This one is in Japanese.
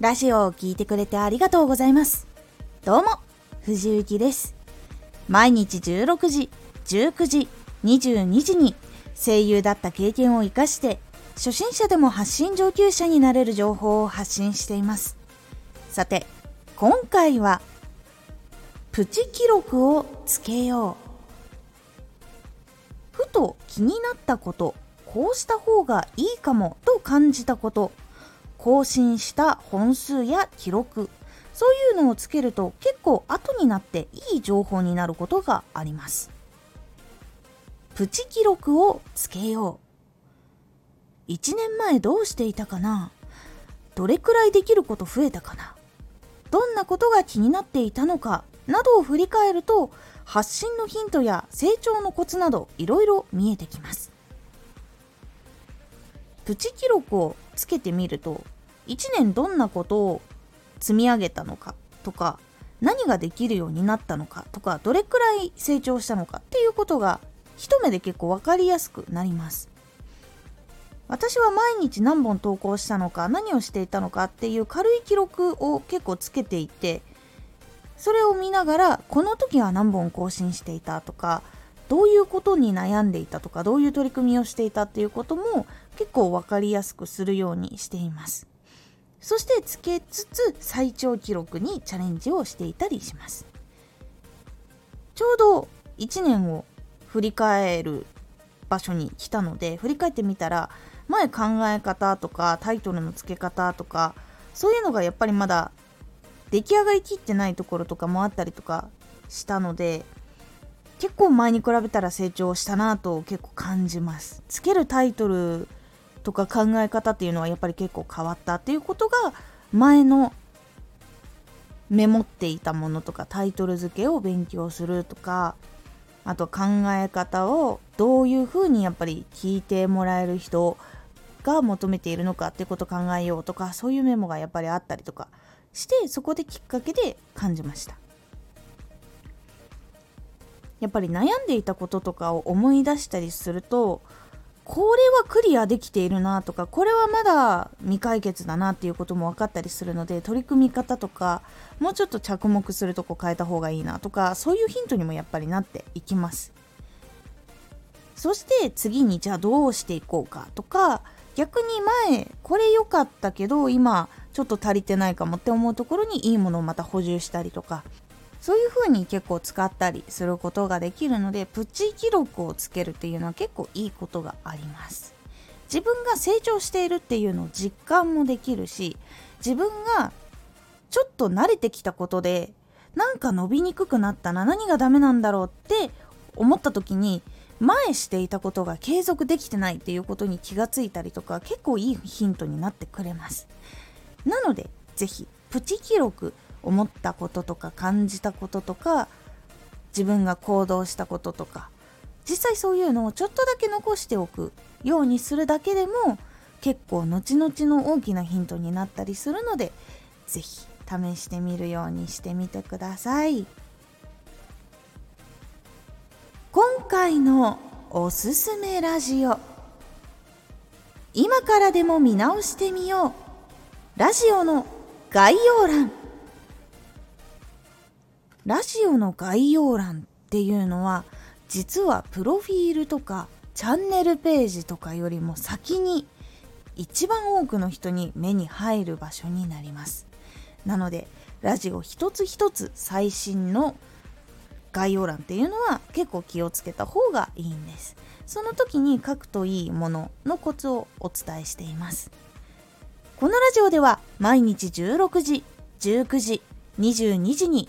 ラジオを聴いてくれてありがとうございます。どうも、藤幸です。毎日16時、19時、22時に声優だった経験を活かして、初心者でも発信上級者になれる情報を発信しています。さて、今回は、プチ記録をつけよう。ふと気になったこと、こうした方がいいかもと感じたこと、更新した本数や記録。そういうのをつけると結構後になっていい情報になることがあります。プチ記録をつけよう。1年前どうしていたかな？どれくらいできること増えたかな？どんなことが気になっていたのか？などを振り返ると発信のヒントや成長のコツなどいろいろ見えてきます。プチ記録をつけてみると1年どんなことを積み上げたのかとか何ができるようになったのかとかどれくらい成長したのかっていうことが一目で結構分かりやすくなります。私は毎日何本投稿したのか何をしていたのかっていう軽い記録を結構つけていてそれを見ながらこの時は何本更新していたとかどういうことに悩んでいたとかどういう取り組みをしていたっていうことも結構分かりやすくするようにしています。そしてつけつつ最長記録にチャレンジをしていたりします。ちょうど1年を振り返る場所に来たので振り返ってみたら前考え方とかタイトルの付け方とかそういうのがやっぱりまだ出来上がりきってないところとかもあったりとかしたので結構前に比べたら成長したなと結構感じます。つけるタイトルとか考え方っていうのはやっぱり結構変わったっていうことが前のメモっていたものとかタイトル付けを勉強するとかあと考え方をどういうふうにやっぱり聞いてもらえる人が求めているのかってことを考えようとかそういうメモがやっぱりあったりとかしてそこできっかけで感じました。やっぱり悩んでいたこととかを思い出したりするとこれはクリアできているなとかこれはまだ未解決だなっていうことも分かったりするので取り組み方とかもうちょっと着目するとこ変えた方がいいなとかそういうヒントにもやっぱりなっていきます。そして次にじゃあどうしていこうかとか逆に前これ良かったけど今ちょっと足りてないかもって思うところにいいものをまた補充したりとかそういう風に結構使ったりすることができるのでプチ記録をつけるっていうのは結構いいことがあります。自分が成長しているっていうのを実感もできるし自分がちょっと慣れてきたことでなんか伸びにくくなったな何がダメなんだろうって思った時に前していたことが継続できてないっていうことに気がついたりとか結構いいヒントになってくれます。なので是非プチ記録思ったこととか感じたこととか自分が行動したこととか実際そういうのをちょっとだけ残しておくようにするだけでも結構後々の大きなヒントになったりするので是非試してみるようにしてみてください。今回のおすすめラジオ。今からでも見直してみよう。ラジオの概要欄。ラジオの概要欄っていうのは実はプロフィールとかチャンネルページとかよりも先に一番多くの人に目に入る場所になります。なのでラジオ一つ一つ最新の概要欄っていうのは結構気をつけた方がいいんです。その時に書くといいもののコツをお伝えしています。このラジオでは毎日16時19時22時に